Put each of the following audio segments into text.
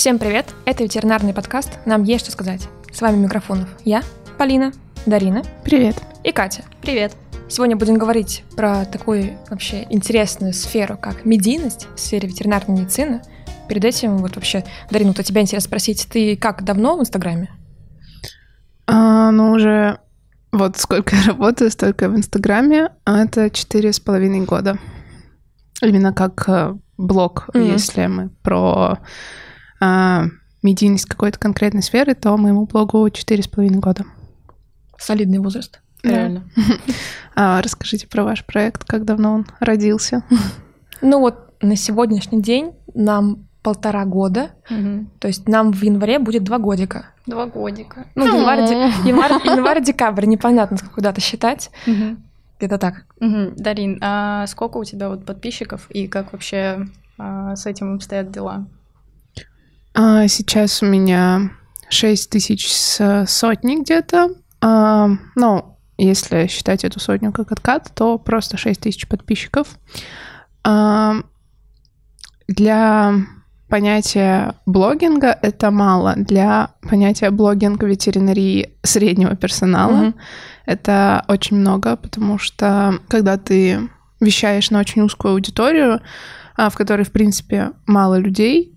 Всем привет! Это ветеринарный подкаст «Нам есть что сказать». С вами микрофонов я, Полина, Дарина. Привет. И Катя. Привет. Сегодня будем говорить про такую вообще интересную сферу, как медийность в сфере ветеринарной медицины. Перед этим вот вообще, Дарина, вот у тебя интересно спросить, ты как давно в Инстаграме? А, ну, уже вот сколько я работаю, столько в Инстаграме. А это четыре с половиной года. Именно как э, блог, mm-hmm. если мы про а, медийность какой-то конкретной сферы, то моему блогу четыре с половиной года. Солидный возраст. Реально. А, расскажите про ваш проект, как давно он родился. Ну вот на сегодняшний день нам полтора года. Угу. То есть нам в январе будет два годика. Два годика. Ну, январь, январь, январь, декабрь, непонятно, сколько дата считать. Угу. Где-то так. Угу. Дарин, а сколько у тебя вот подписчиков и как вообще а, с этим обстоят дела? А, сейчас у меня 6 тысяч с сотни где-то. А, ну, если считать эту сотню как откат, то просто 6 тысяч подписчиков. А, для понятия блогинга это мало. Для понятия блогинга ветеринарии среднего персонала mm-hmm. это очень много, потому что когда ты вещаешь на очень узкую аудиторию, в которой, в принципе, мало людей,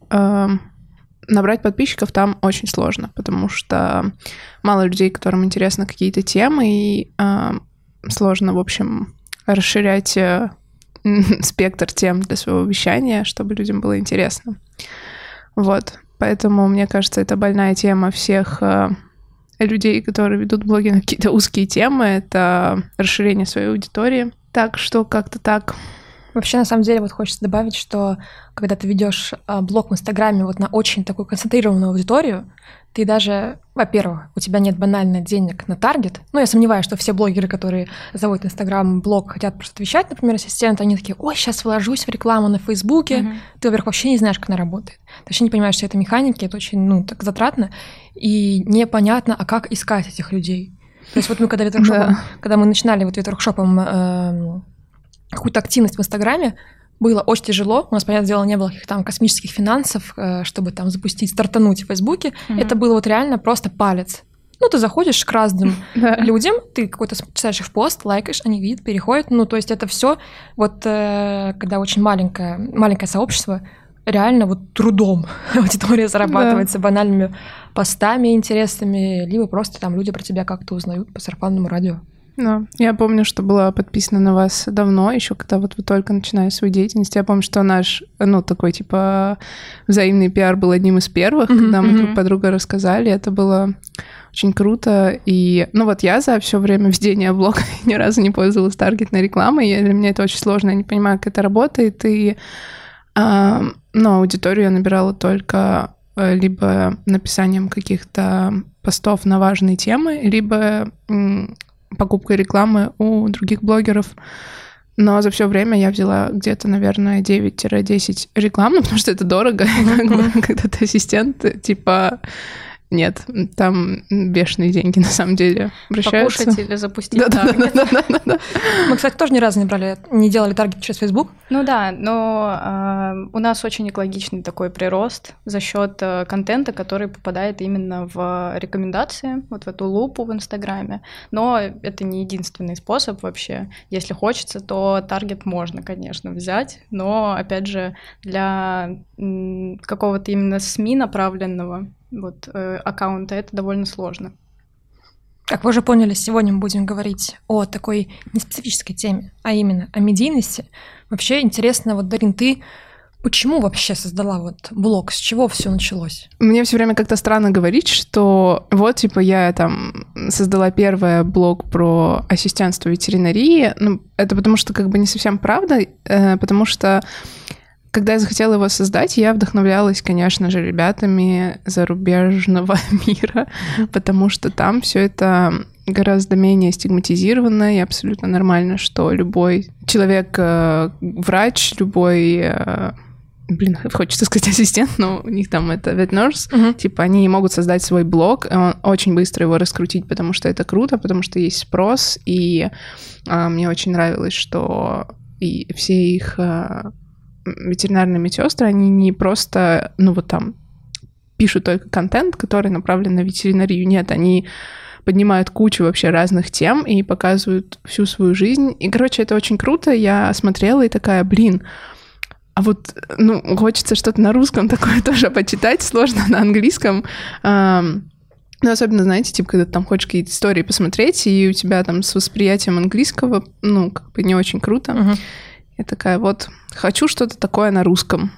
набрать подписчиков там очень сложно, потому что мало людей, которым интересны какие-то темы, и э, сложно, в общем, расширять э, спектр тем для своего вещания, чтобы людям было интересно. Вот, поэтому, мне кажется, это больная тема всех э, людей, которые ведут блоги на какие-то узкие темы, это расширение своей аудитории. Так что как-то так. Вообще, на самом деле, вот хочется добавить, что когда ты ведешь а, блог в Инстаграме вот на очень такую концентрированную аудиторию, ты даже, во-первых, у тебя нет банально денег на таргет. Ну, я сомневаюсь, что все блогеры, которые заводят Инстаграм, блог, хотят просто отвечать, например, ассистент, они такие, ой, сейчас вложусь в рекламу на Фейсбуке. Uh-huh. Ты, во-первых, вообще не знаешь, как она работает. Ты вообще не понимаешь, что это механики, это очень, ну, так затратно. И непонятно, а как искать этих людей. То есть вот мы когда ветворкшопом, когда мы начинали вот ветворкшопом э, какую-то активность в Инстаграме, было очень тяжело. У нас, понятное дело, не было каких-то там космических финансов, э, чтобы там запустить, стартануть в Фейсбуке. Mm-hmm. Это было вот реально просто палец. Ну, ты заходишь к разным людям, ты какой-то читаешь их пост, лайкаешь, они видят, переходят. Ну, то есть это все вот э, когда очень маленькое, маленькое сообщество, реально вот трудом аудитория зарабатывается да. банальными постами интересными, либо просто там люди про тебя как-то узнают по сарафанному радио. Да, я помню, что была подписана на вас давно, еще когда вот вы только начинали свою деятельность. Я помню, что наш, ну, такой, типа, взаимный пиар был одним из первых, mm-hmm, когда мы mm-hmm. друг подруга рассказали. Это было очень круто. И, ну, вот я за все время ведения блога ни разу не пользовалась таргетной рекламой. И для меня это очень сложно, я не понимаю, как это работает. И, а, ну, аудиторию я набирала только э, либо написанием каких-то постов на важные темы, либо покупкой рекламы у других блогеров. Но за все время я взяла где-то, наверное, 9-10 реклам, ну, потому что это дорого, когда ты ассистент, типа нет, там бешеные деньги на самом деле обращаются. Покушать или запустить да, таргет. Да, да, да, да, Мы, кстати, тоже ни разу не брали, не делали таргет через Facebook. Ну да, но э, у нас очень экологичный такой прирост за счет э, контента, который попадает именно в рекомендации, вот в эту лупу в Инстаграме. Но это не единственный способ вообще. Если хочется, то таргет можно, конечно, взять, но, опять же, для какого-то именно СМИ направленного вот э, аккаунта, это довольно сложно. Как вы уже поняли, сегодня мы будем говорить о такой неспецифической теме, а именно о медийности. Вообще интересно, вот, Дарин, ты Почему вообще создала вот блог? С чего все началось? Мне все время как-то странно говорить, что вот, типа, я там создала первый блог про ассистентство ветеринарии. Ну, это потому что как бы не совсем правда, э, потому что когда я захотела его создать, я вдохновлялась, конечно же, ребятами зарубежного мира, потому что там все это гораздо менее стигматизировано и абсолютно нормально, что любой человек, э, врач, любой э, блин, хочется сказать ассистент, но у них там это ветнерс, uh-huh. типа они могут создать свой блог, очень быстро его раскрутить, потому что это круто, потому что есть спрос, и а, мне очень нравилось, что и все их а, ветеринарные медсестры, они не просто, ну вот там, пишут только контент, который направлен на ветеринарию. Нет, они поднимают кучу вообще разных тем и показывают всю свою жизнь. И, короче, это очень круто. Я смотрела и такая, блин, а вот, ну, хочется что-то на русском такое тоже почитать, сложно на английском. Ну, особенно, знаете, типа, когда ты там хочешь какие-то истории посмотреть, и у тебя там с восприятием английского, ну, как бы не очень круто. Мгм. Я такая вот, хочу что-то такое на русском.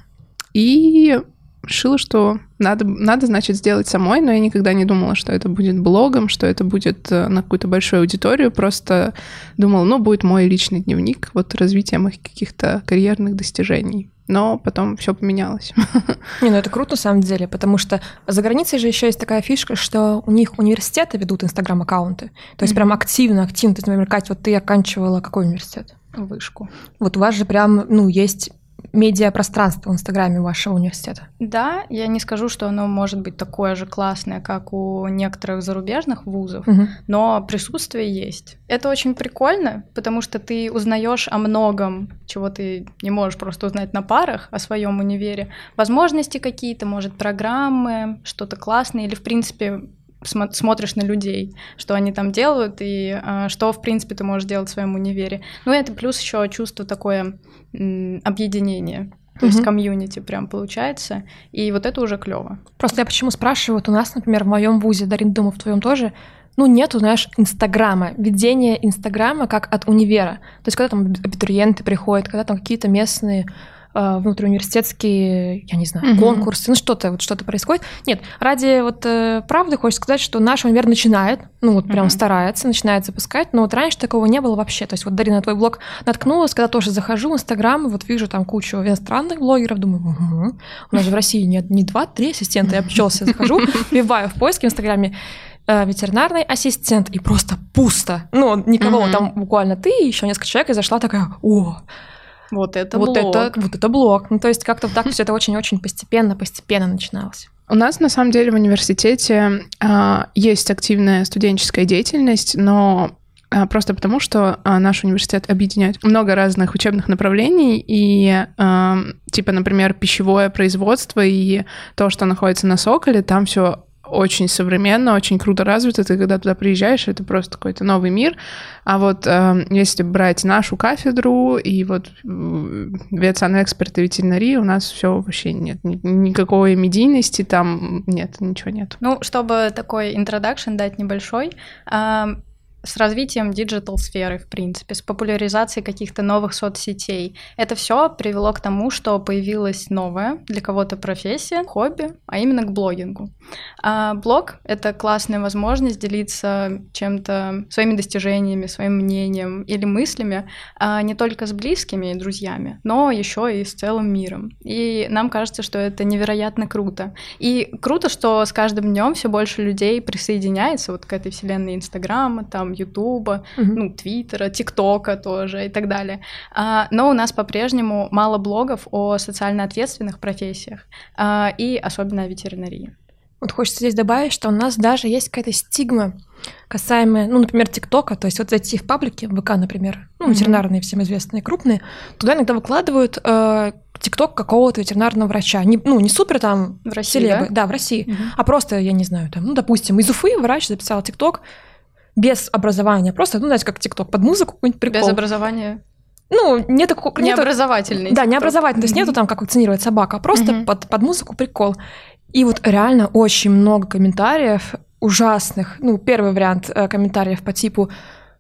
И решила, что надо, надо, значит, сделать самой, но я никогда не думала, что это будет блогом, что это будет э, на какую-то большую аудиторию. Просто думала, ну, будет мой личный дневник, вот развитие моих каких-то карьерных достижений. Но потом все поменялось. Не, ну это круто на самом деле, потому что за границей же еще есть такая фишка, что у них университеты ведут инстаграм-аккаунты. То есть прям активно-активно. То есть, например, Катя, вот ты оканчивала какой университет? Вышку. Вот у вас же прям, ну, есть медиапространство в инстаграме вашего университета. Да, я не скажу, что оно может быть такое же классное, как у некоторых зарубежных вузов, Мгм. но присутствие есть. Это очень прикольно, потому что ты узнаешь о многом, чего ты не можешь просто узнать на парах о своем универе. Возможности какие-то, может, программы, что-то классное, или, в принципе, смотришь на людей, что они там делают и а, что, в принципе, ты можешь делать в своем универе. Ну, это плюс еще чувство такое м, объединения. То есть Мгм. комьюнити прям получается. И вот это уже клево. Просто я почему спрашиваю, вот у нас, например, в моем вузе, Дарин, думаю, в твоем тоже, ну, нету, знаешь, Инстаграма, ведения Инстаграма как от универа. То есть, когда там абитуриенты приходят, когда там какие-то местные э, внутриуниверситетские, я не знаю, Мгм. конкурсы, ну что-то, вот что-то происходит. Нет, ради вот э, правды хочется сказать, что наш универ начинает, ну вот прям Мгм. старается, начинает запускать, но вот раньше такого не было вообще. То есть вот Дарина, на твой блог наткнулась, когда тоже захожу в Инстаграм, вот вижу там кучу иностранных блогеров, думаю, «Угу, у нас же в России нет не два-три ассистента, я обчелся, захожу, вбиваю в поиске в Инстаграме э, ветеринарный ассистент, и просто пусто. Ну, никого, там буквально ты и еще несколько человек, и зашла такая, о, Вот это вот блог. это, вот это блог. Ну, то есть как-то так все это очень-очень постепенно, постепенно начиналось. У нас на самом деле в университете а, есть активная студенческая деятельность, но а, просто потому, что а, наш университет объединяет много разных учебных направлений, и а, типа, например, пищевое производство и то, что находится на Соколе, там все очень современно, очень круто развито. Ты когда туда приезжаешь, это просто какой-то новый мир. А вот э, если брать нашу кафедру и вот ветсанэксперт и ветеринарии, у нас все вообще нет. Ни- никакой медийности там нет, ничего нет. Ну, чтобы такой introduction дать небольшой, а, с развитием digital-сферы, в принципе, с популяризацией каких-то новых соцсетей. Это все привело к тому, что появилась новая для кого-то профессия, хобби, а именно к блогингу. А блог — это классная возможность делиться чем-то, своими достижениями, своим мнением или мыслями а, не только с близкими и друзьями, но еще и с целым миром. И нам кажется, что это невероятно круто. И круто, что с каждым днем все больше людей присоединяется вот к этой вселенной Инстаграма, там, Ютуба, Мгм. ну, Твиттера, ТикТока тоже и так далее. А, но у нас по-прежнему мало блогов о социально ответственных профессиях а, и особенно о ветеринарии. Вот хочется здесь добавить, что у нас даже есть какая-то стигма касаемая, ну, например, ТикТока, то есть вот зайти в паблики, в ВК, например, ну, ветеринарные всем известные, крупные, туда иногда выкладывают э, ТикТок какого-то ветеринарного врача. Не, ну, не супер там В России, селебы, да? да, в России, Мгм. а просто, я не знаю, там, ну, допустим, из Уфы врач записал ТикТок без образования, просто, ну, знаете, как ТикТок, под музыку, какой-нибудь прикол. Без образования. Ну, нет такого... Не нету- образовательный. Да, не ТикТок. образовательный, то есть нету там, как вакцинировать собаку, а просто Мгм. под, под музыку прикол. И вот реально очень много комментариев ужасных. Ну, первый вариант э, комментариев по типу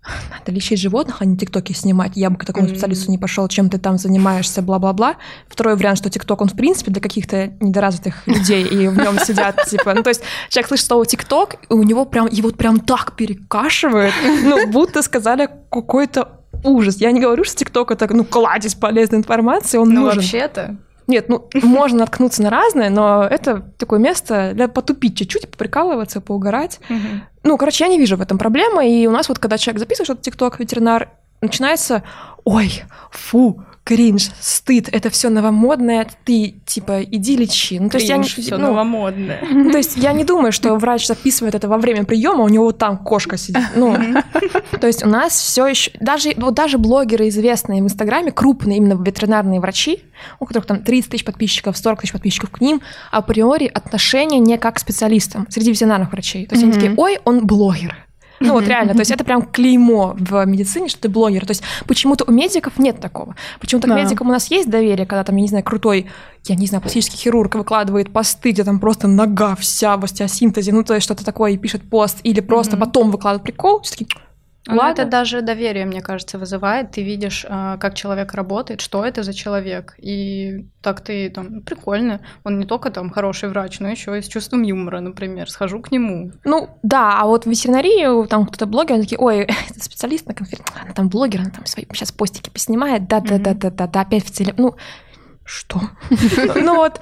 надо лечить животных, а не тиктоки снимать. Я бы к такому Мгм. специалисту не пошел, чем ты там занимаешься, бла-бла-бла. Второй вариант, что тикток, он в принципе для каких-то недоразвитых людей, и в нем сидят, типа, ну, то есть человек слышит слово тикток, и у него прям, его прям так перекашивает, ну, будто сказали какой-то ужас. Я не говорю, что ТикТок это, ну, кладезь полезной информации, он Ну, нужен. вообще-то. Нет, ну, можно наткнуться на разное, но это такое место для потупить чуть-чуть, поприкалываться, поугарать. Ну, короче, я не вижу в этом проблемы, и у нас вот, когда человек записывает что-то ТикТок, ветеринар, начинается, ой, фу, кринж, стыд, это все новомодное, ты типа иди лечи. Ну, то есть я не, все ну, новомодное. Ну, то есть я не думаю, что врач записывает это во время приема, у него вот там кошка сидит. Ну, то есть у нас все еще даже вот даже блогеры известные в Инстаграме, крупные именно ветеринарные врачи, у которых там 30 тысяч подписчиков, 40 тысяч подписчиков к ним, априори отношение не как к специалистам среди ветеринарных врачей. То есть они такие, ой, он блогер. Ну вот реально, то есть это прям клеймо в медицине, что ты блогер. То есть почему-то у медиков нет такого. Почему-то к медикам у нас есть доверие, когда там, я не знаю, крутой, я не знаю, пластический хирург выкладывает посты, где там просто нога вся в остеосинтезе, ну то есть что-то такое и пишет пост, или просто потом выкладывает прикол, все таки ну, Ладно. это даже доверие, мне кажется, вызывает. Ты видишь, а, как человек работает, что это за человек. И так ты там прикольно. Он не только там хороший врач, но еще и с чувством юмора, например. Схожу к нему. Ну да, а вот в ветеринарии там кто-то блогер, они такие, ой, это специалист на конференции, она там блогер, она там свои сейчас постики поснимает, да-да-да-да-да, опять в теле... Ну, что? Ну вот,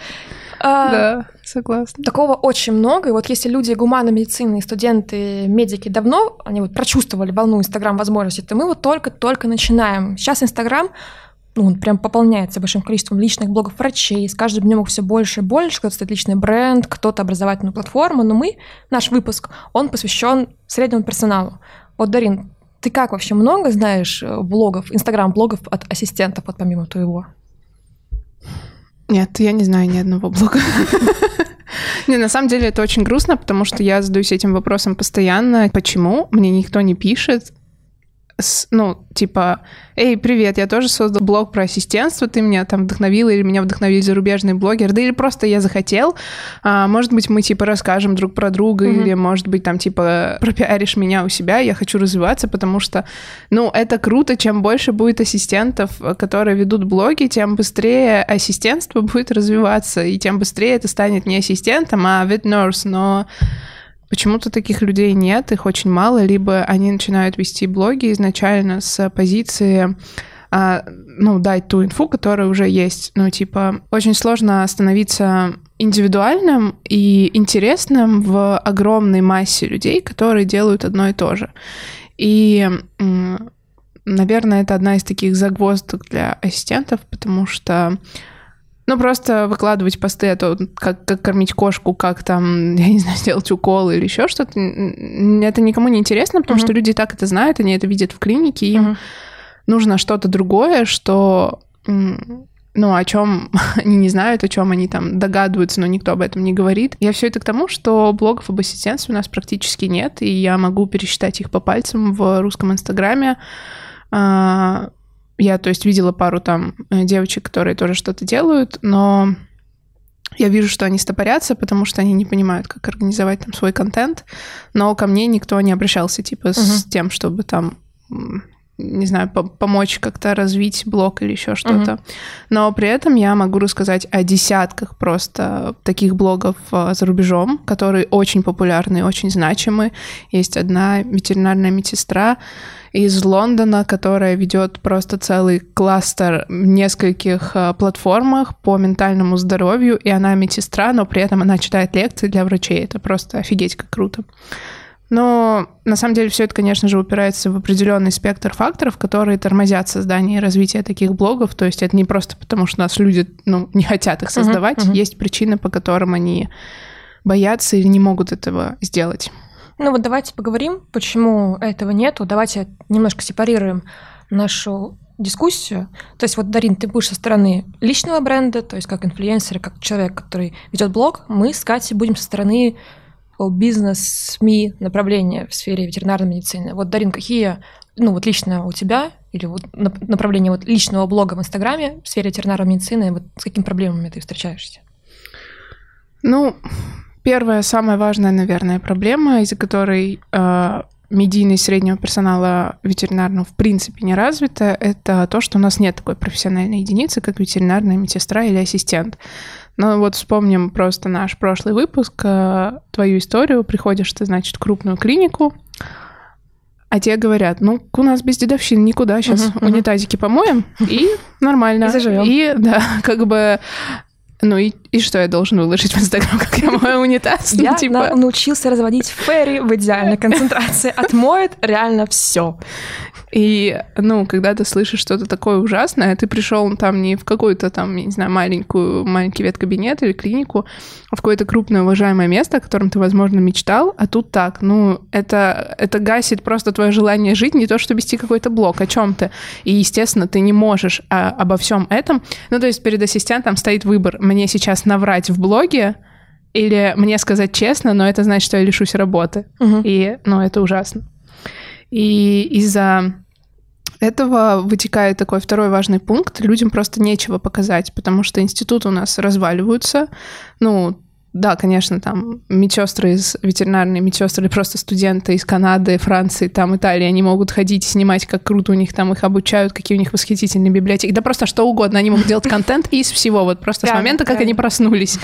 да, согласна. Такого очень много. И вот если люди гуманно-медицинные, студенты, медики давно, они вот прочувствовали волну Инстаграм возможностей, то мы вот только-только начинаем. Сейчас Инстаграм ну, он прям пополняется большим количеством личных блогов врачей, с каждым днем их все больше и больше, кто-то стоит личный бренд, кто-то образовательную платформу, но мы, наш выпуск, он посвящен среднему персоналу. Вот, Дарин, ты как вообще много знаешь э, блогов, инстаграм-блогов от ассистентов, вот помимо твоего? Нет, я не знаю ни одного блога. Не, на самом деле это очень грустно, потому что я задаюсь этим вопросом постоянно. Почему мне никто не пишет? Ну, типа, эй, привет, я тоже создал блог про ассистентство, ты меня там вдохновила или меня вдохновили зарубежные блогеры, да или просто я захотел, а, может быть, мы, типа, расскажем друг про друга, mm-hmm. или, может быть, там, типа, пропиаришь меня у себя, я хочу развиваться, потому что, ну, это круто, чем больше будет ассистентов, которые ведут блоги, тем быстрее ассистентство будет развиваться, и тем быстрее это станет не ассистентом, а nurse, но Почему-то таких людей нет, их очень мало, либо они начинают вести блоги изначально с позиции а, ну, дать ту инфу, которая уже есть. Ну, типа, очень сложно становиться индивидуальным и интересным в огромной массе людей, которые делают одно и то же. И, наверное, это одна из таких загвоздок для ассистентов, потому что ну, просто выкладывать посты о том, как, как кормить кошку, как там, я не знаю, сделать укол или еще что-то, это никому не интересно, потому mm-hmm. что люди так это знают, они это видят в клинике, им mm-hmm. нужно что-то другое, что ну, о чем они не знают, о чем они там догадываются, но никто об этом не говорит. Я все это к тому, что блогов об ассистентстве у нас практически нет, и я могу пересчитать их по пальцам в русском инстаграме. Я, то есть, видела пару там э, девочек, которые тоже что-то делают, но я вижу, что они стопорятся, потому что они не понимают, как организовать там свой контент, но ко мне никто не обращался, типа, uh-huh. с тем, чтобы там не знаю, помочь как-то развить блог или еще что-то. Uh-huh. Но при этом я могу рассказать о десятках просто таких блогов э, за рубежом, которые очень популярны, очень значимы. Есть одна ветеринарная медсестра, из Лондона, которая ведет просто целый кластер в нескольких э, платформах по ментальному здоровью, и она медсестра, но при этом она читает лекции для врачей. Это просто офигеть как круто. Но на самом деле все это, конечно же, упирается в определенный спектр факторов, которые тормозят создание и развитие таких блогов. То есть это не просто потому, что нас люди ну, не хотят их создавать. Uh-huh, uh-huh. Есть причины, по которым они боятся или не могут этого сделать. Ну вот давайте поговорим, почему этого нету. Давайте немножко сепарируем нашу дискуссию. То есть вот, Дарин, ты будешь со стороны личного бренда, то есть как инфлюенсер, как человек, который ведет блог. Мы с Катей будем со стороны бизнес, СМИ направления в сфере ветеринарной медицины. Вот, Дарин, какие, ну вот лично у тебя или вот направление вот личного блога в Инстаграме в сфере ветеринарной медицины, вот с какими проблемами ты встречаешься? Ну, Первая, самая важная, наверное, проблема, из-за которой э, медийность среднего персонала ветеринарного в принципе не развита, это то, что у нас нет такой профессиональной единицы, как ветеринарная медсестра или ассистент. Но вот вспомним просто наш прошлый выпуск, э, твою историю. Приходишь ты, значит, в крупную клинику, а те говорят, ну, у нас без дедовщины никуда, сейчас uh-huh, унитазики помоем, и нормально. И заживем. И, да, как бы ну и И что я должен выложить в Инстаграм, как я мою унитаз? Я Ну, типа... на- научился разводить ферри в идеальной концентрации. Отмоет реально все. И, ну, когда ты слышишь что-то такое ужасное, ты пришел там не в какую-то там, я не знаю, маленькую, маленький веткабинет или клинику, а в какое-то крупное уважаемое место, о котором ты, возможно, мечтал, а тут так, ну, это, это гасит просто твое желание жить, не то, что вести какой-то блок, о чем ты. И, естественно, ты не можешь а, обо всем этом. Ну, то есть перед ассистентом стоит выбор, мне сейчас наврать в блоге, или мне сказать честно, но это значит, что я лишусь работы. И, ну, это ужасно. И из-за этого вытекает такой второй важный пункт. Людям просто нечего показать, потому что институты у нас разваливаются. Ну, да, конечно, там медсестры из ветеринарные медсестры или просто студенты из Канады, Франции, там Италии, они могут ходить и снимать, как круто у них там их обучают, какие у них восхитительные библиотеки. Да просто что угодно. Они могут делать контент из всего. Вот просто с момента, как они проснулись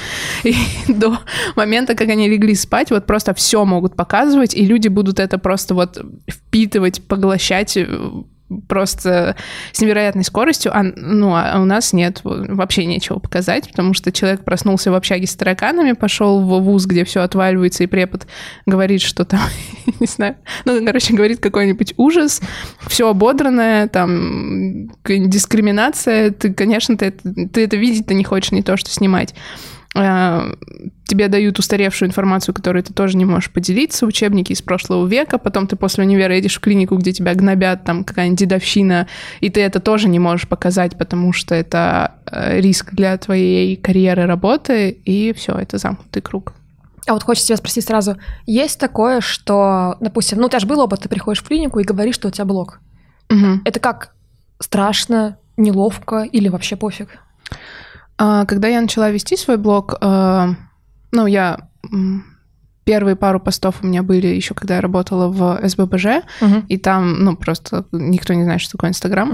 и до момента, как они легли спать, вот просто все могут показывать, и люди будут это просто вот впитывать, поглощать просто с невероятной скоростью, а, ну, а у нас нет вообще нечего показать, потому что человек проснулся в общаге с тараканами, пошел в вуз, где все отваливается, и препод говорит, что там, не знаю, ну, короче, говорит какой-нибудь ужас, все ободранное, там, дискриминация, ты, конечно, ты ты это видеть-то не хочешь, не то, что снимать. А, Тебе дают устаревшую информацию, которой ты тоже не можешь поделиться, учебники из прошлого века, потом ты после универа едешь в клинику, где тебя гнобят, там какая-нибудь дедовщина, и ты это тоже не можешь показать, потому что это э, риск для твоей карьеры, работы, и все, это замкнутый круг. А вот хочется тебя спросить сразу, есть такое, что, допустим, ну у тебя же был опыт, ты приходишь в клинику и говоришь, что у тебя блок. Мгм. Это как страшно, неловко или вообще пофиг? А, Когда я начала вести свой блог, э, ну, я первые пару постов у меня были еще, когда я работала в СББЖ, и там, ну, просто никто не знает, что такое Инстаграм.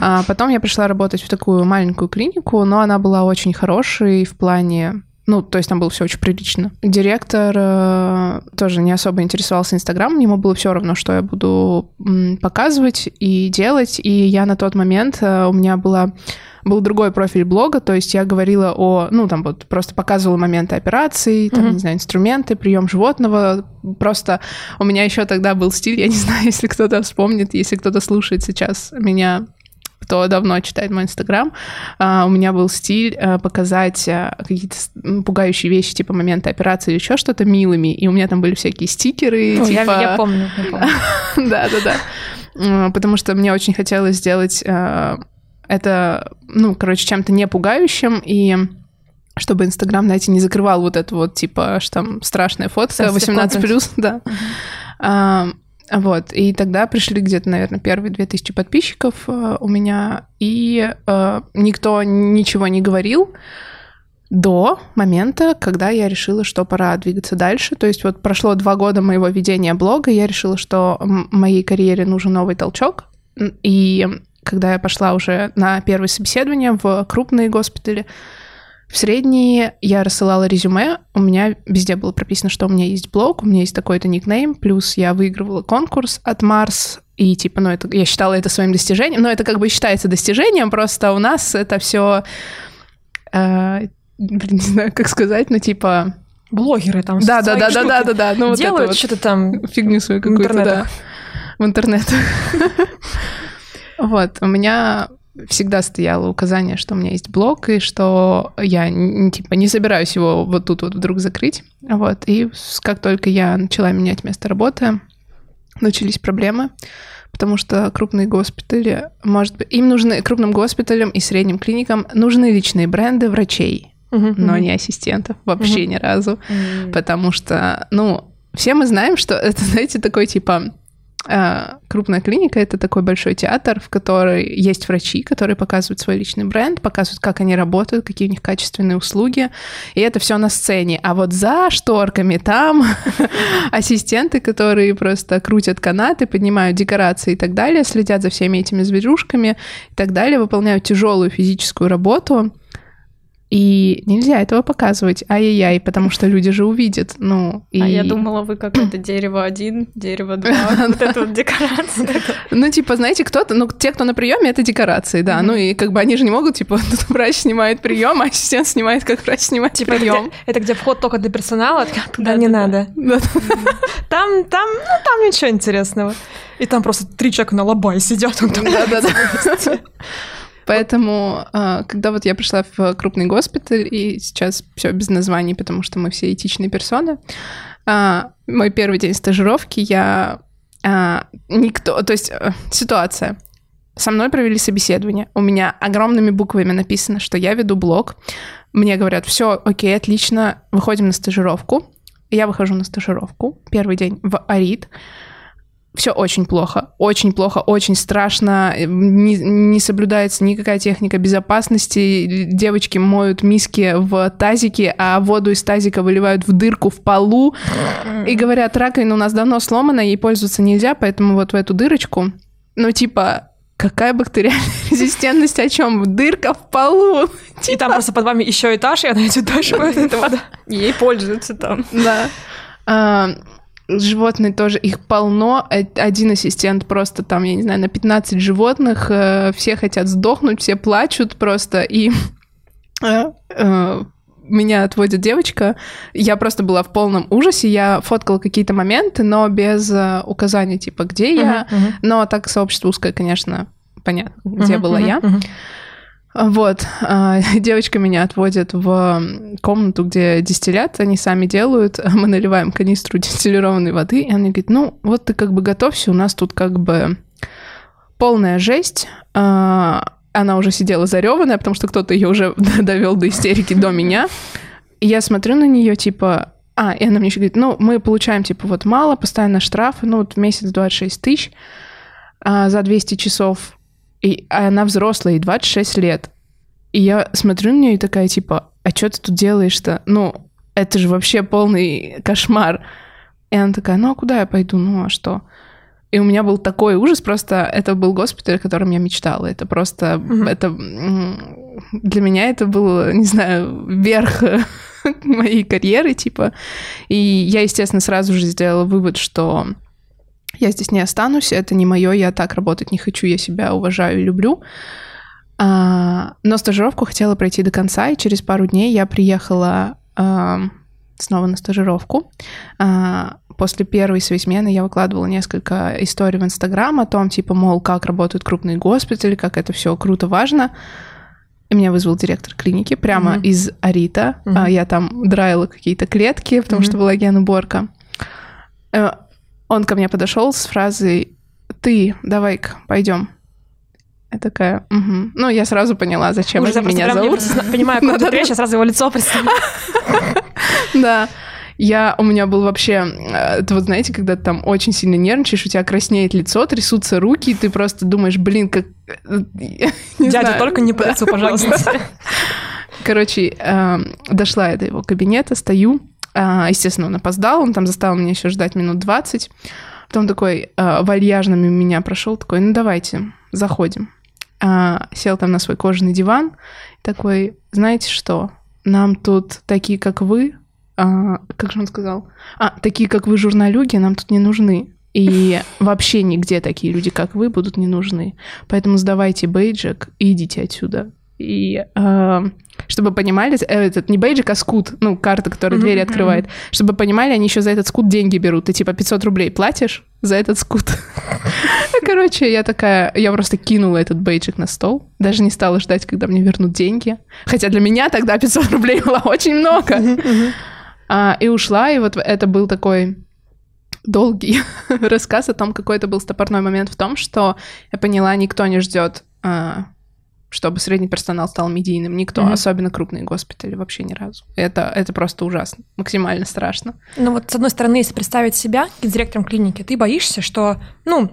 А потом я пришла работать в такую маленькую клинику, но она была очень хорошей в плане ну, то есть там было все очень прилично. Директор э, тоже не особо интересовался Инстаграмом, ему было все равно, что я буду м, показывать и делать. И я на тот момент, э, у меня была был другой профиль блога, то есть я говорила о, ну, там вот просто показывала моменты операций, там, Мгм. не знаю, инструменты, прием животного. Просто у меня еще тогда был стиль, я не знаю, если кто-то вспомнит, если кто-то слушает сейчас меня кто давно читает мой инстаграм, а, у меня был стиль а, показать а, какие-то пугающие вещи, типа моменты операции или еще что-то милыми, и у меня там были всякие стикеры, я, типа... я я помню. Да, да, да. Потому что мне очень хотелось сделать э, это, ну, короче, чем-то не пугающим, и чтобы Инстаграм, знаете, не закрывал вот это вот, типа, что там страшная фотка, Sensitive 18 плюс, да. А, Вот, и тогда пришли где-то, наверное, первые 2000 подписчиков э, у меня, и э, никто ничего не говорил до момента, когда я решила, что пора двигаться дальше. То есть вот прошло два года моего ведения блога, я решила, что моей карьере нужен новый толчок. И когда я пошла уже на первое собеседование в крупные госпитали, в средние я рассылала резюме, у меня везде было прописано, что у меня есть блог, у меня есть такой-то никнейм, плюс я выигрывала конкурс от Марс, и типа, ну, это, я считала это своим достижением, но это как бы считается достижением, просто у нас это все, блин, не знаю, как сказать, ну, типа, Блогеры там да, да, да, да, да, да, да, ну, делают вот что-то там. фигню свою какую-то, да, в интернет. Вот, у меня всегда стояло указание, что у меня есть блог, и что я, типа, не собираюсь его вот тут вот вдруг закрыть. Вот, и как только я начала менять место работы, начались проблемы, потому что крупные госпитали, может быть, им нужны, крупным госпиталям и средним клиникам нужны личные бренды врачей, но не ассистентов вообще ни разу. Потому что, ну, все мы знаем, что это, знаете, такой типа крупная клиника это такой большой театр, в который есть врачи, которые показывают свой личный бренд, показывают, как они работают, какие у них качественные услуги, и это все на сцене. А вот за шторками там ассистенты, которые просто крутят канаты, поднимают декорации и так далее, следят за всеми этими зверюшками и так далее, выполняют тяжелую физическую работу. И нельзя этого показывать, ай-яй-яй, потому что люди же увидят, ну... И... А я думала, вы как это дерево один, дерево два, вот это вот декорация. Ну, типа, знаете, кто-то, ну, те, кто на приеме, это декорации, да, ну, и как бы они же не могут, типа, врач снимает прием, а ассистент снимает, как врач снимает Типа, прием. это где вход только для персонала, туда не надо. Там, там, ну, там ничего интересного. И там просто три человека на лобай сидят. Да-да-да. Поэтому, а, когда вот я пришла в крупный госпиталь, и сейчас все без названий, потому что мы все этичные персоны, а, мой первый день стажировки я а, никто, то есть э, ситуация. Со мной провели собеседование. У меня огромными буквами написано, что я веду блог. Мне говорят, все, окей, отлично, выходим на стажировку. Я выхожу на стажировку. Первый день в Арит все очень плохо, очень плохо, очень страшно, не, не соблюдается никакая техника безопасности, девочки моют миски в тазике, а воду из тазика выливают в дырку в полу, и говорят, раковина у нас давно сломана, ей пользоваться нельзя, поэтому вот в эту дырочку, ну типа, Какая бактериальная резистентность о чем? Дырка в полу. И там просто под вами еще этаж, и она идет дальше. Ей пользуются там. Да. Животные тоже, их полно. Э, один ассистент просто там, я не знаю, на 15 животных, э, все хотят сдохнуть, все плачут просто, и э, меня отводит девочка, я просто была в полном ужасе, я фоткала какие-то моменты, но без указания, типа, где я, uh-huh, uh-huh. но так сообщество узкое, конечно, понятно, где uh-huh, была я. Вот, а, девочка меня отводит в комнату, где дистиллят, они сами делают, мы наливаем канистру дистиллированной воды, и она говорит, ну, вот ты как бы готовься, у нас тут как бы полная жесть, а, она уже сидела зареванная, потому что кто-то ее уже довел до истерики до меня. И я смотрю на нее, типа, а, и она мне еще говорит, ну, мы получаем, типа, вот мало, постоянно штрафы, ну, вот месяц 26 тысяч а, за 200 часов и она взрослая, ей 26 лет. И я смотрю на нее и такая, типа, а что ты тут делаешь-то? Ну, это же вообще полный кошмар. И она такая, ну, а куда я пойду? Ну, а что? И у меня был такой ужас, просто это был госпиталь, о котором я мечтала. Это просто, mm-hmm. это для меня это был, не знаю, верх моей карьеры, типа. И я, естественно, сразу же сделала вывод, что я здесь не останусь, это не мое, я так работать не хочу, я себя уважаю и люблю. А, но стажировку хотела пройти до конца, и через пару дней я приехала снова на стажировку. А, после первой своей смены я выкладывала несколько историй в Инстаграм о том, типа, мол, как работают крупные госпитали, как это все круто, важно. И меня вызвал директор клиники прямо mm-hmm. из Арита. Mm-hmm. Я там драила какие-то клетки, потому mm-hmm. что была генуборка. Э, он ко мне подошел с фразой «Ты, давай-ка, пойдем». Я такая, угу. Ну, я сразу поняла, зачем это меня зовут. Я понимаю, какую речь, я сразу его лицо представляю. Да. Я, у меня был вообще, э, это вот знаете, когда ты там очень сильно нервничаешь, у тебя краснеет лицо, трясутся руки, и ты просто думаешь, блин, как... Э, Дядя, только не по лицу, пожалуйста. Короче, эм, дошла я до его кабинета, стою, естественно, он опоздал, он там заставил меня еще ждать минут 20. Потом такой а, вальяжно мимо меня прошел, такой, ну давайте, заходим. А, сел там на свой кожаный диван, такой, знаете что, нам тут такие, как вы, а, как же он сказал? А, такие, как вы, журналюги, нам тут не нужны. И вообще нигде такие люди, как вы, будут не нужны. Поэтому сдавайте бейджик и идите отсюда. И э, чтобы понимали, э, этот не бейджик, а скут, ну, карта, которая двери открывает. Чтобы понимали, они еще за этот скут деньги берут. Ты типа 500 рублей платишь за этот скут. Короче, я такая, я просто кинула этот бейджик на стол. Даже не стала ждать, когда мне вернут деньги. Хотя для меня тогда 500 рублей было очень много. А, и ушла, и вот это был такой долгий рассказ о том, какой это был стопорной момент в том, что я поняла, никто не ждет а, чтобы средний персонал стал медийным. Никто, mm-hmm. особенно крупные госпитали, вообще ни разу. Это, это просто ужасно, максимально страшно. Ну вот, с одной стороны, если представить себя директором клиники, ты боишься, что, ну,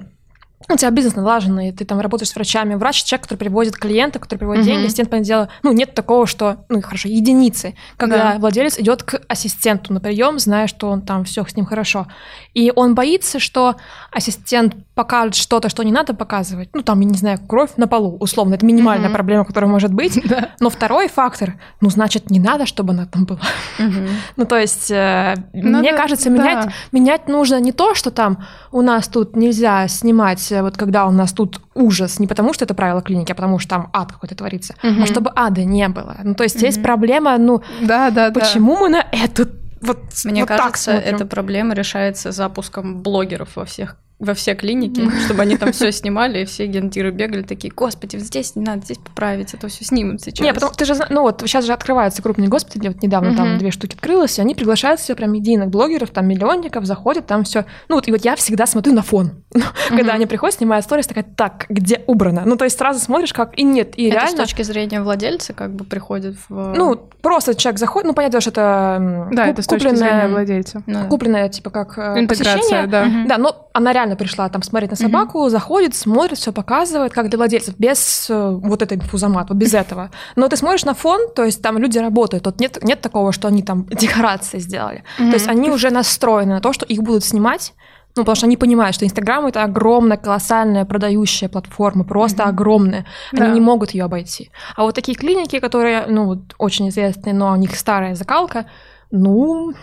у тебя бизнес налаженный, ты там работаешь с врачами, врач человек, который привозит клиента, который приводит Мгм. деньги, ассистент, понятное дело, ну, нет такого, что, ну, хорошо, единицы, когда Да. владелец идет к ассистенту на прием, зная, что он там все с ним хорошо. И он боится, что ассистент покажет что-то, что не надо показывать. Ну, там, я не знаю, кровь на полу, условно. Это минимальная Мгм. проблема, которая может быть. Да. Но второй фактор, ну, значит, не надо, чтобы она там была. Мгм. Ну, то есть, э, Ну, мне кажется, да. менять, менять нужно не то, что там у нас тут нельзя снимать, вот когда у нас тут ужас, не потому что это правило клиники, а потому что там ад какой-то творится, Мгм. а чтобы ада не было. Ну, то есть, есть Мгм. проблема, ну, Да, да, да. почему мы на это вот, Мне вот кажется, эта проблема решается запуском блогеров во всех во все клиники, чтобы они там все снимали, и все гендиры бегали такие, господи, вот здесь не надо, здесь поправить, это все снимем сейчас. Не, потому ты же, ну вот сейчас же открываются крупные госпитали, вот недавно там Мгм. две штуки открылось, и они приглашают все прям медийных блогеров, там миллионников, заходят, там все. Ну вот и вот я всегда смотрю на фон, когда они приходят, снимают сторис, такая, так, где убрано? Ну то есть сразу смотришь, как и нет, и это реально. с точки зрения владельца как бы приходит в... Ну, просто человек заходит, ну, понятно, что это Да, куп- это с точки зрения купленное, владельца. ну, купленное, типа, как э, Интеграция, посещение. да. Да, но она реально пришла там смотреть на собаку, заходит, смотрит, все показывает, как для владельцев, без э, вот этой инфузомат, вот без этого. Но ты смотришь на фон, то есть там люди работают, тут нет, нет такого, что они там декорации сделали. То есть они уже настроены на то, что их будут снимать, ну, потому что они понимают, что Инстаграм это огромная, колоссальная продающая платформа, просто Мгм. огромная. Да. Они не могут ее обойти. А вот такие клиники, которые, ну, вот очень известные, но у них старая закалка, ну,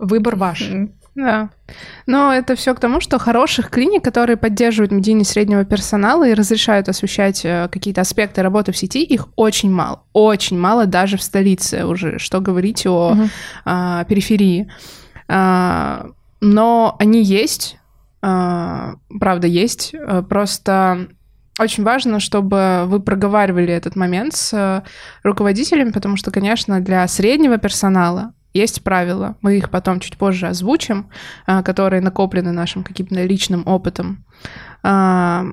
выбор ваш. М. Да. Но это все к тому, что хороших клиник, которые поддерживают медийность среднего персонала и разрешают освещать э, какие-то аспекты работы в сети, их очень мало. Очень мало даже в столице уже. Что говорить о Мгм. а, периферии. А, но они есть. а, правда, есть. А, Просто очень важно, чтобы вы проговаривали этот момент с э, руководителями, потому что, конечно, для среднего персонала есть правила. Мы их потом чуть позже озвучим, а, которые накоплены нашим каким-то личным опытом. А,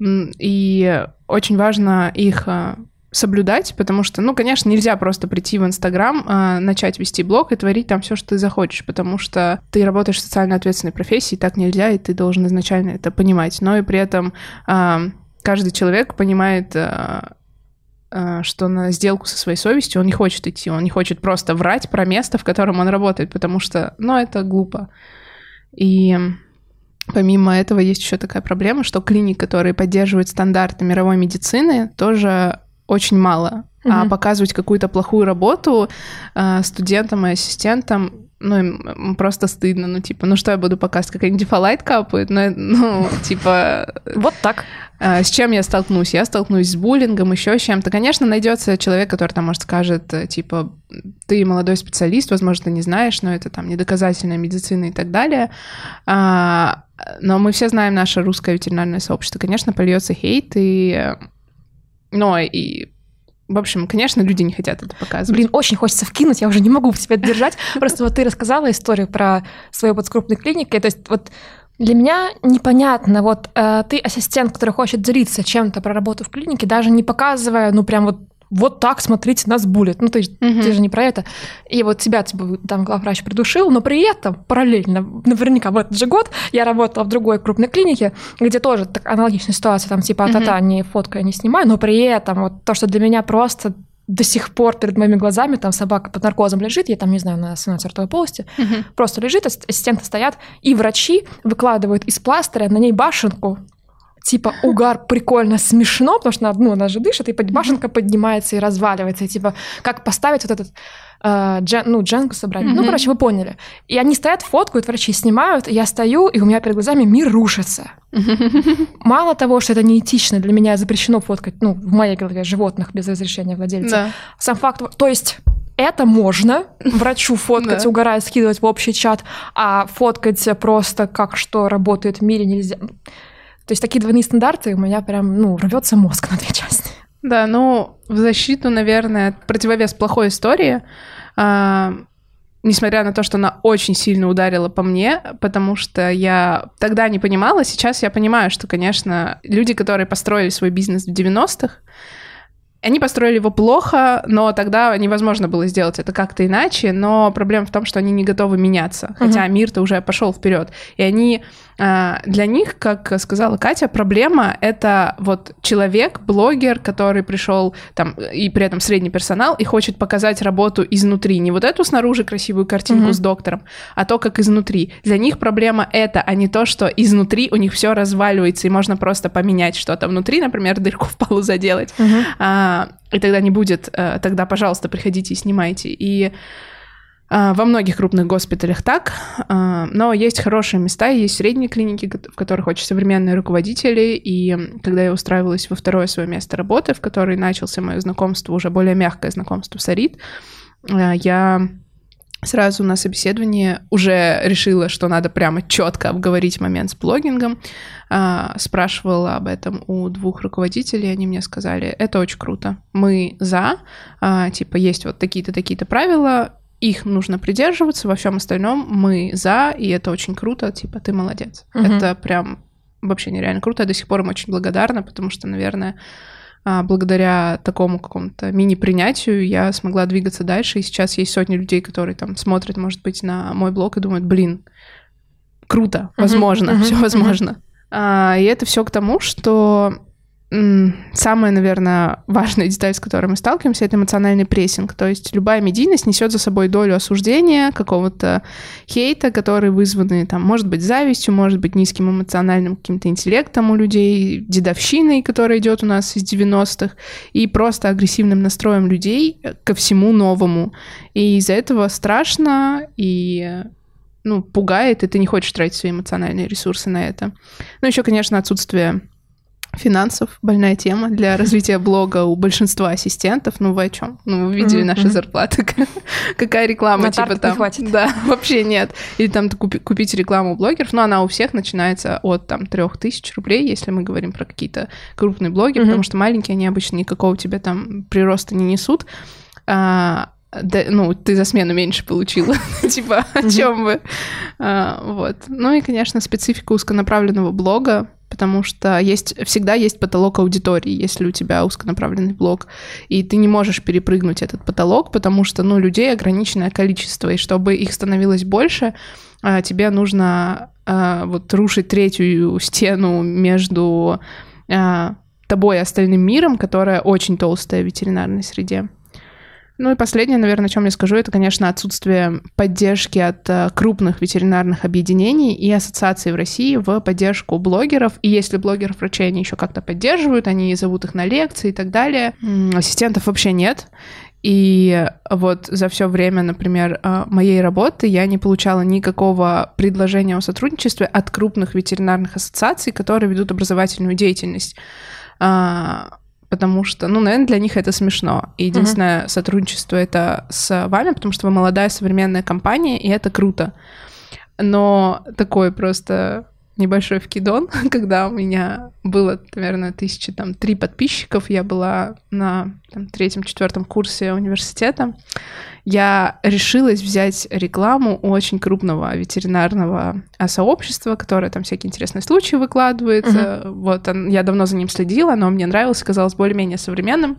И очень важно их а, соблюдать, потому что, ну, конечно, нельзя просто прийти в Инстаграм, начать вести блог и творить там все, что ты захочешь, потому что ты работаешь в социально ответственной профессии, так нельзя, и ты должен изначально это понимать. Но и при этом каждый человек понимает, что на сделку со своей совестью он не хочет идти, он не хочет просто врать про место, в котором он работает, потому что, ну, это глупо. И помимо этого есть еще такая проблема, что клиник, которые поддерживают стандарты мировой медицины, тоже очень мало. А Мгм. показывать какую-то плохую работу а, студентам и ассистентам, ну, им просто стыдно. Ну, типа, ну что я буду показывать, какая-нибудь дефолайт капает? Ну, ну, типа, Вот так. а, С чем я столкнусь? Я столкнусь с буллингом, еще с чем-то. Конечно, найдется человек, который там, может, скажет, э, типа, ты молодой специалист, возможно, ты не знаешь, но это там недоказательная медицина и так далее. А, Но мы все знаем наше русское ветеринарное сообщество. Конечно, польется хейт, и... э, Ну, и... В общем, конечно, люди не хотят это показывать. Блин, очень хочется вкинуть, я уже не могу себя держать. Просто вот ты рассказала историю про свою опыт с крупной клиникой. То есть вот для меня непонятно, вот э, ты ассистент, который хочет делиться чем-то про работу в клинике, даже не показывая, ну прям вот вот так, смотрите, нас булит. Ну, ты, Мгм. ты же не про это. И вот тебя типа, там главврач придушил, но при этом параллельно, наверняка в этот же год, я работала в другой крупной клинике, где тоже так, аналогичная ситуация, там типа а-та-та, не фоткаю, не снимаю, но при этом вот то, что для меня просто до сих пор перед моими глазами там собака под наркозом лежит, я там, не знаю, на санации ротовой полости, Мгм. просто лежит, ас- ассистенты стоят, и врачи выкладывают из пластыря на ней башенку, типа угар прикольно смешно, потому что она, ну, она же дышит, и башенка поднимается и разваливается, и типа как поставить вот этот э, джен- ну, дженку собрать. Ну, Мгм. короче, вы поняли. И они стоят, фоткают, врачи снимают, и я стою, и у меня перед глазами мир рушится. Мало того, что это неэтично, для меня запрещено фоткать, ну, в моей голове, животных без разрешения владельца. Да. Сам факт, то есть это можно врачу фоткать, Да. угорая, скидывать в общий чат, а фоткать просто как что работает в мире нельзя. То есть такие двойные стандарты у меня прям, ну, рвется мозг на две части. Да, ну, в защиту, наверное, противовес плохой истории, а, несмотря на то, что она очень сильно ударила по мне, потому что я тогда не понимала, сейчас я понимаю, что, конечно, люди, которые построили свой бизнес в 90-х, они построили его плохо, но тогда невозможно было сделать это как-то иначе. Но проблема в том, что они не готовы меняться, хотя uh-huh. мир-то уже пошел вперед. И они для них, как сказала Катя, проблема это вот человек, блогер, который пришел там и при этом средний персонал и хочет показать работу изнутри, не вот эту снаружи красивую картинку uh-huh. с доктором, а то, как изнутри. Для них проблема это, а не то, что изнутри у них все разваливается и можно просто поменять что-то внутри, например, дырку в полу заделать, uh-huh. а, и тогда не будет. А, тогда, пожалуйста, приходите и снимайте. И а, во многих крупных госпиталях так, а, но есть хорошие места, есть средние клиники, в которых очень современные руководители, и когда я устраивалась во второе свое место работы, в которой начался мое знакомство, уже более мягкое знакомство с Арит, а, я сразу на собеседовании уже решила, что надо прямо четко обговорить момент с блогингом. Спрашивала об этом у двух руководителей, они мне сказали, это очень круто, мы за, типа есть вот такие-то, такие-то правила, их нужно придерживаться, во всем остальном мы за, и это очень круто, типа, ты молодец. Угу. Это прям вообще нереально круто, я до сих пор им очень благодарна, потому что, наверное, а, благодаря такому какому-то мини-принятию я смогла двигаться дальше, и сейчас есть сотни людей, которые там смотрят, может быть, на мой блог и думают, блин, круто, возможно, uh-huh, uh-huh, все возможно. Uh-huh. А, и это все к тому, что самая, наверное, важная деталь, с которой мы сталкиваемся, это эмоциональный прессинг. То есть любая медийность несет за собой долю осуждения, какого-то хейта, который вызваны, там, может быть, завистью, может быть, низким эмоциональным каким-то интеллектом у людей, дедовщиной, которая идет у нас из 90-х, и просто агрессивным настроем людей ко всему новому. И из-за этого страшно и ну, пугает, и ты не хочешь тратить свои эмоциональные ресурсы на это. Ну, еще, конечно, отсутствие финансов больная тема для развития блога у большинства ассистентов. Ну вы о чем? Ну вы видели mm-hmm. наши зарплаты, какая реклама На типа там? Не хватит. Да, вообще нет. Или там купи, купить рекламу блогеров, но она у всех начинается от там трех тысяч рублей, если мы говорим про какие-то крупные блоги, mm-hmm. потому что маленькие они обычно никакого тебе там прироста не несут. А, да, ну, ты за смену меньше получила. типа, о чем вы? А, вот. Ну и, конечно, специфика узконаправленного блога, потому что есть, всегда есть потолок аудитории, если у тебя узконаправленный блог, и ты не можешь перепрыгнуть этот потолок, потому что, ну, людей ограниченное количество, и чтобы их становилось больше, а, тебе нужно а, вот рушить третью стену между а, тобой и остальным миром, которая очень толстая в ветеринарной среде. Ну и последнее, наверное, о чем я скажу, это, конечно, отсутствие поддержки от э, крупных ветеринарных объединений и ассоциаций в России в поддержку блогеров. И если блогеров врачей они еще как-то поддерживают, они зовут их на лекции и так далее, ассистентов вообще нет. И вот за все время, например, э, моей работы я не получала никакого предложения о сотрудничестве от крупных ветеринарных ассоциаций, которые ведут образовательную деятельность а, потому что, ну, наверное, для них это смешно. И единственное uh-huh. сотрудничество это с вами, потому что вы молодая современная компания, и это круто. Но такой просто небольшой вкидон, когда у меня было, наверное, тысячи там три подписчиков, я была на третьем-четвертом курсе университета, я решилась взять рекламу у очень крупного ветеринарного сообщества, которое там всякие интересные случаи выкладывает. Uh-huh. Вот он, я давно за ним следила, но мне нравилось, казалось более-менее современным.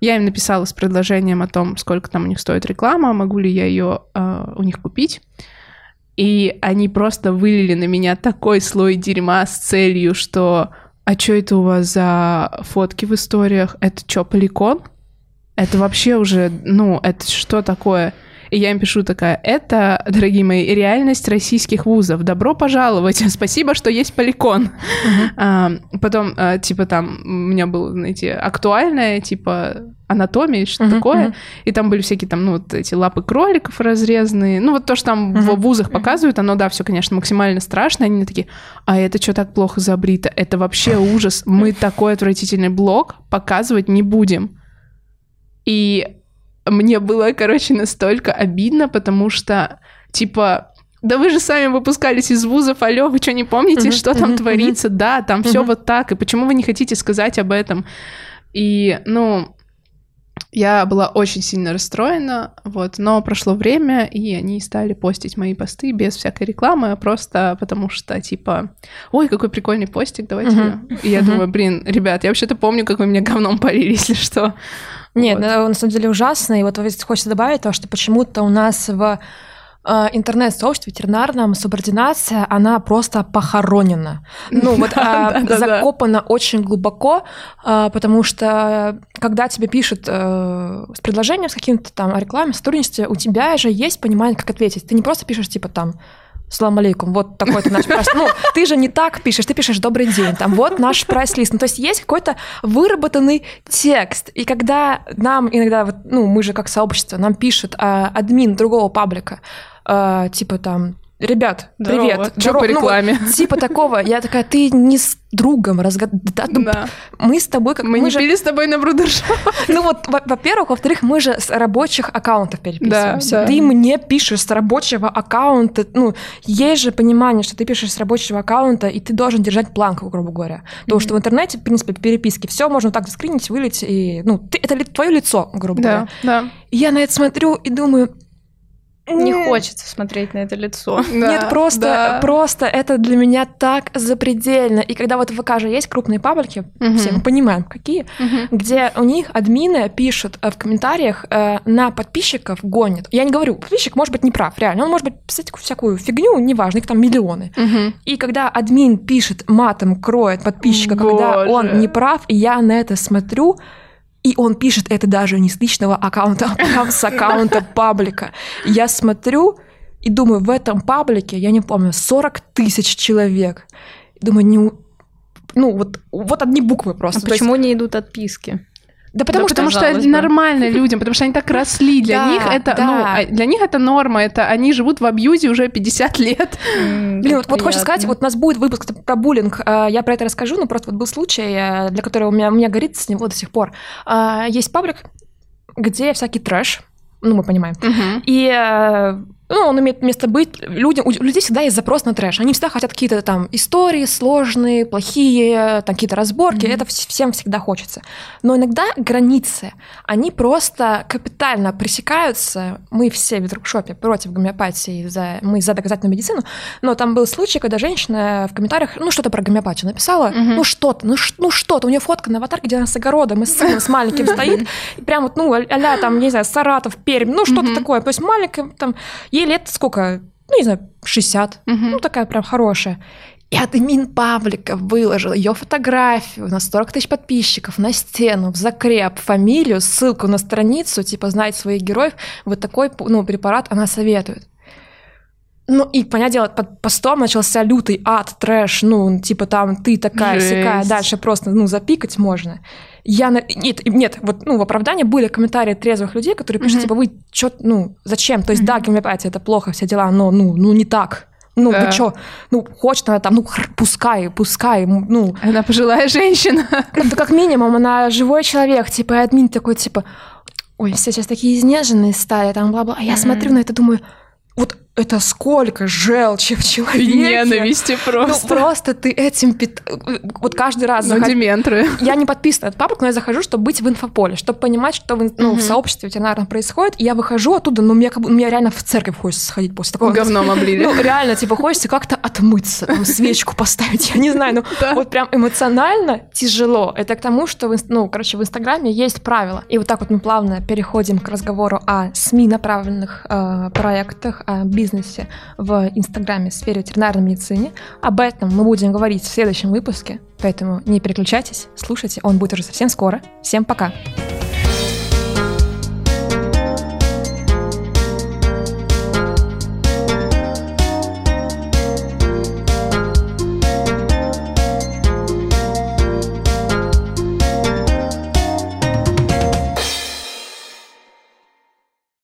Я им написала с предложением о том, сколько там у них стоит реклама, могу ли я ее э, у них купить. И они просто вылили на меня такой слой дерьма с целью, что «А что это у вас за фотки в историях? Это что, поликон?» Это вообще уже, ну, это что такое? И я им пишу такая, это, дорогие мои, реальность российских вузов. Добро пожаловать. Спасибо, что есть поликон. Uh-huh. А, потом, а, типа, там у меня было, знаете, актуальное, типа, анатомия, что uh-huh, такое. Uh-huh. И там были всякие там, ну, вот эти лапы кроликов разрезанные. Ну, вот то, что там uh-huh. в вузах показывают, оно, да, все, конечно, максимально страшно. Они такие, а это что так плохо забрито? Это вообще ужас. Мы такой отвратительный блог показывать не будем. И мне было, короче, настолько обидно, потому что, типа, да вы же сами выпускались из вузов, алло, вы что, не помните, uh-huh, что там uh-huh, творится? Uh-huh. Да, там uh-huh. все вот так, и почему вы не хотите сказать об этом? И, ну, я была очень сильно расстроена, вот, но прошло время, и они стали постить мои посты без всякой рекламы, просто потому что, типа, ой, какой прикольный постик, давайте. Uh-huh. И я uh-huh. думаю, блин, ребят, я вообще-то помню, как вы меня говном парили, если что. Нет, вот. на самом деле ужасно, и вот хочется добавить то, что почему-то у нас в Э, интернет-сообществе ветеринарном субординация, она просто похоронена. Ну вот а, закопана очень глубоко, а, потому что когда тебе пишут э, с предложением, с каким-то там рекламой, сотрудничестве, у тебя же есть понимание, как ответить. Ты не просто пишешь типа там Салам алейкум, вот такой ты наш прайс. Ну, ты же не так пишешь, ты пишешь «добрый день», там, вот наш прайс-лист. Ну, то есть есть какой-то выработанный текст. И когда нам иногда, вот, ну, мы же как сообщество, нам пишет а, админ другого паблика, а, типа там Ребят, Здорово. привет. Что по рекламе? Ну, вот, типа такого. Я такая, ты не с другом разговариваешь. Да, да. Мы с тобой... Как, мы, мы не же... пили с тобой на брудершоу. Ну вот, во-первых. Во-вторых, мы же с рабочих аккаунтов переписываемся. Да, да. Ты мне пишешь с рабочего аккаунта. Ну, есть же понимание, что ты пишешь с рабочего аккаунта, и ты должен держать планку, грубо говоря. Потому mm-hmm. что в интернете, в принципе, переписки, все можно так заскринить, вылить, и... Ну, ты, это твое лицо, грубо да, говоря. Да, И я на это смотрю и думаю не хочется смотреть на это лицо. Да, Нет, просто, да. просто это для меня так запредельно. И когда вот в ВК же есть крупные паблики, угу. все мы понимаем, какие, угу. где у них админы пишут в комментариях э, на подписчиков гонят. Я не говорю, подписчик может быть неправ, реально. Он может быть писать всякую фигню, неважно, их там миллионы. Угу. И когда админ пишет матом, кроет подписчика, Боже. когда он неправ, и я на это смотрю, и он пишет это даже не с личного аккаунта, а прям с аккаунта паблика. Я смотрю и думаю, в этом паблике, я не помню, 40 тысяч человек. Думаю, не... Ну, вот, вот одни буквы просто. А почему есть... не идут отписки? Да потому, да, что, потому что это нормально людям, потому что они так росли. Для да, них это, да. ну, а, для них это норма. Это они живут в абьюзе уже 50 лет. Блин, вот, вот хочется сказать, вот у нас будет выпуск про буллинг. А, я про это расскажу, но просто вот был случай, э, для которого у меня, у меня горит с него до сих пор. А, есть паблик, где всякий трэш, ну, мы понимаем. Угу. И э, ну, он имеет место быть. Людям, у людей всегда есть запрос на трэш. Они всегда хотят какие-то там истории сложные, плохие, там какие-то разборки. Mm-hmm. Это всем всегда хочется. Но иногда границы, они просто капитально пресекаются. Мы все в ветрукшопе против гомеопатии, за, мы за доказательную медицину. Но там был случай, когда женщина в комментариях, ну, что-то про гомеопатию написала. Mm-hmm. Ну, что-то, ну, ну что-то. У нее фотка на аватарке, где она с огородом и с сыном, с маленьким стоит. Прям вот, ну, а там, не знаю, Саратов, Пермь, ну, что-то такое. То есть маленькая там Ей лет сколько? Ну, не знаю, 60. Угу. Ну, такая прям хорошая. И админ паблика выложил ее фотографию на 40 тысяч подписчиков на стену, в закреп, фамилию, ссылку на страницу, типа, знать своих героев. Вот такой ну, препарат она советует. Ну, и, понятное дело, под постом начался лютый ад, трэш, ну, типа там ты такая, сякая, дальше просто, ну, запикать можно. Я... Нет, нет, вот, ну, в оправдании были комментарии трезвых людей, которые пишут, mm-hmm. типа, вы что, ну, зачем? То есть, mm-hmm. да, гомеопатия это плохо, все дела, но, ну, ну, не так. Ну, да. вы что? Ну, хочет она там, ну, пускай, пускай, ну... Она пожилая женщина. Ну, как минимум, она живой человек, типа, и админ такой, типа, ой, все сейчас такие изнеженные стали, там, бла-бла. А я mm-hmm. смотрю на это, думаю, вот это сколько желчи в человеке. Ненависти просто. Ну, просто ты этим... Пит... Вот каждый раз... Ну, заход... дементры. Я не подписана от папок, но я захожу, чтобы быть в инфополе, чтобы понимать, что в, ну, угу. в сообществе ветеринарном происходит. И я выхожу оттуда, но мне, как мне реально в церковь хочется сходить после такого. Говном облили. Ну, реально, типа, хочется как-то отмыться, там, свечку поставить, я не знаю. Ну, да. вот прям эмоционально тяжело. Это к тому, что, в, ну, короче, в Инстаграме есть правила. И вот так вот мы плавно переходим к разговору о СМИ направленных э, проектах, о бизнесе в Инстаграме в сфере ветеринарной медицины. Об этом мы будем говорить в следующем выпуске, поэтому не переключайтесь, слушайте, он будет уже совсем скоро. Всем пока! Пока.